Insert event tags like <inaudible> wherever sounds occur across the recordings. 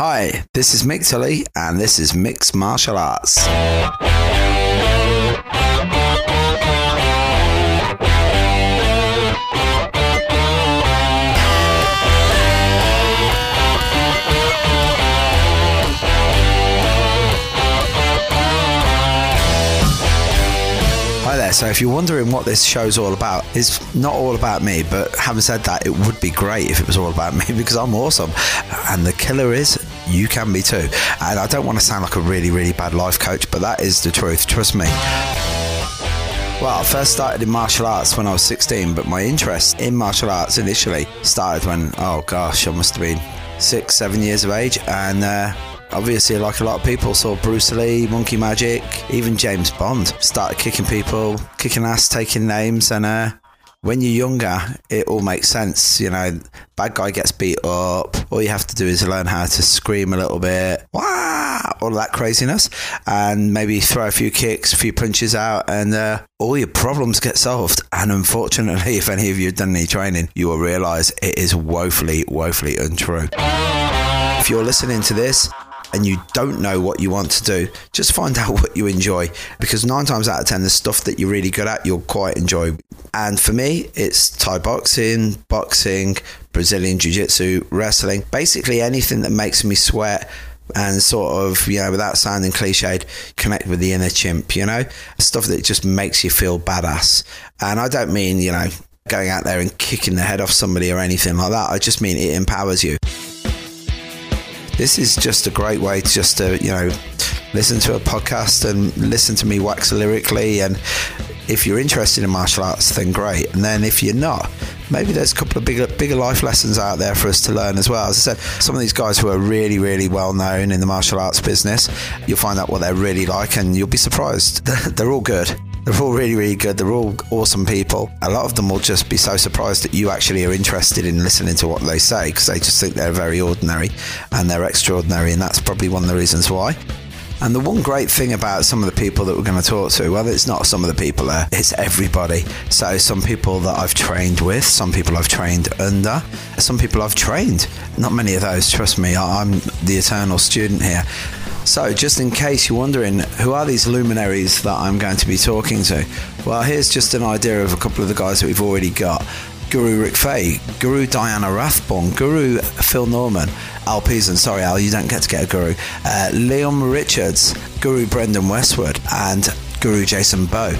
Hi, this is Mick Tully, and this is Mixed Martial Arts. There. So, if you're wondering what this show's all about, it's not all about me. But having said that, it would be great if it was all about <laughs> me because I'm awesome. And the killer is you can be too. And I don't want to sound like a really, really bad life coach, but that is the truth. Trust me. Well, I first started in martial arts when I was 16, but my interest in martial arts initially started when, oh gosh, I must have been six, seven years of age. And uh, obviously, like a lot of people, saw Bruce Lee, Monkey Magic, even James Bond started kicking people, kicking ass, taking names. And uh, when you're younger, it all makes sense. You know, bad guy gets beat up. All you have to do is learn how to scream a little bit. Wah! All that craziness. And maybe throw a few kicks, a few punches out, and uh, all your problems get solved. And unfortunately, <laughs> if any of you have done any training, you will realize it is woefully, woefully untrue. If you're listening to this, and you don't know what you want to do, just find out <laughs> what you enjoy because nine times out of ten, the stuff that you're really good at, you'll quite enjoy. And for me, it's Thai boxing, boxing, Brazilian Jiu Jitsu, wrestling, basically anything that makes me sweat and sort of, you know, without sounding cliched, connect with the inner chimp, you know, stuff that just makes you feel badass. And I don't mean, you know, going out there and kicking the head off somebody or anything like that. I just mean it empowers you this is just a great way to just to you know listen to a podcast and listen to me wax lyrically. And if you're interested in martial arts then great. And then if you're not maybe there's a couple of bigger bigger life lessons out there for us to learn as well. As i said some of these guys who are really really well known in the martial arts business you'll find out what they're really like and you'll be surprised. <laughs> They're all good they're all really, really good. They're all awesome people. A lot of them will just be so surprised that you actually are interested in listening to what they say because they just think they're very ordinary and they're extraordinary. And that's probably one of the reasons why. And the one great thing about some of the people that we're going to talk to, well, it's not some of the people there, it's everybody. So, some people that I've trained with, some people I've trained under, some people I've trained. Not many of those, trust me, I'm the eternal student here. So, just in case you're wondering, who are these luminaries that I'm going to be talking to? Well, here's just an idea of a couple of the guys that we've already got. Guru Rick Faye, Guru Diana Rathbone, Guru Phil Norman, Al Peason, sorry Al, you don't get to get a Guru, uh, Liam Richards, Guru Brendan Westwood, and Guru Jason Bowe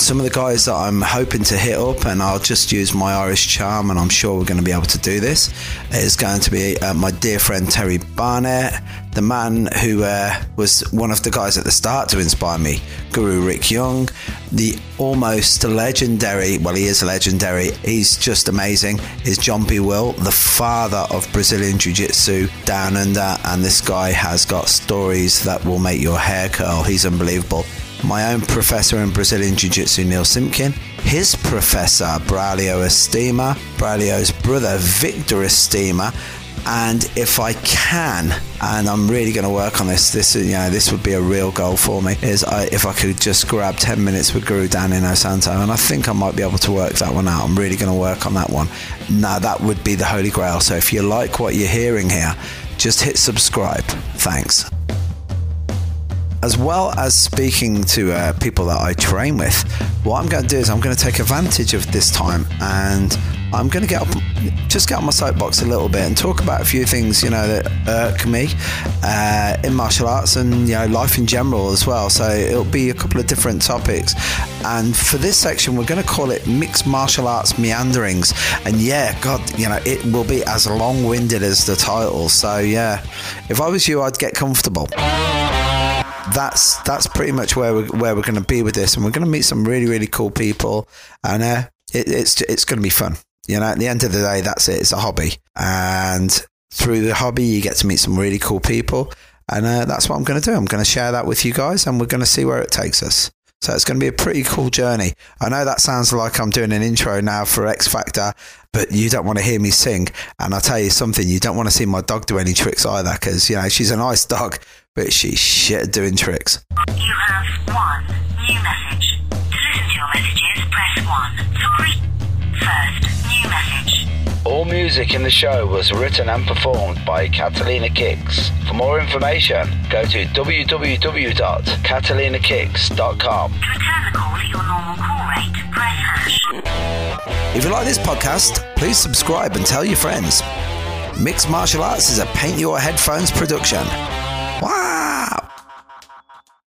some of the guys that I'm hoping to hit up, and I'll just use my Irish charm, and I'm sure we're going to be able to do this, is going to be uh, my dear friend Terry Barnett, the man who uh, was one of the guys at the start to inspire me, Guru Rick Young, the almost legendary, well, he is legendary, he's just amazing, is John B. Will, the father of Brazilian Jiu Jitsu down under, and this guy has got stories that will make your hair curl. He's unbelievable my own professor in Brazilian Jiu Jitsu, Neil Simpkin, his professor, Braulio Estima, Braulio's brother, Victor Estima, and if I can, and I'm really going to work on this, this you know this would be a real goal for me. Is I, if I could just grab 10 minutes with Guru Dan Inosanto, and I think I might be able to work that one out. I'm really going to work on that one. Now that would be the holy grail. So if you like what you're hearing here, just hit subscribe. Thanks as well as speaking to uh, people that I train with, what I'm going to do is I'm going to take advantage of this time and I'm going to get up, just get on my soapbox a little bit and talk about a few things, you know, that irk me uh, in martial arts and, you know, life in general as well. So it'll be a couple of different topics. And for this section, we're going to call it Mixed Martial Arts Meanderings. And yeah, God, you know, it will be as long winded as the title. So yeah, if I was you, I'd get comfortable that's that's pretty much where we're where we're going to be with this, and we're going to meet some really really cool people, and uh, it, it's it's going to be fun. You know, at the end of the day, that's it. It's a hobby, and through the hobby, you get to meet some really cool people, and uh, that's what I'm going to do. I'm going to share that with you guys, and we're going to see where it takes us. So it's going to be a pretty cool journey. I know that sounds like I'm doing an intro now for X Factor, but you don't want to hear me sing. And I'll tell you something, you don't want to see my dog do any tricks either, because, you know, she's a nice dog, but she's shit at doing tricks. You have one new message. To listen to your messages, press 1. Sorry. First, new message. All music in the show was written and performed by Catalina Kicks. For more information, go to www.catalinakicks.com. To return the call at your normal call rate, press hash. If you like this podcast, please subscribe and tell your friends. Mixed Martial Arts is a paint your headphones production. Wow!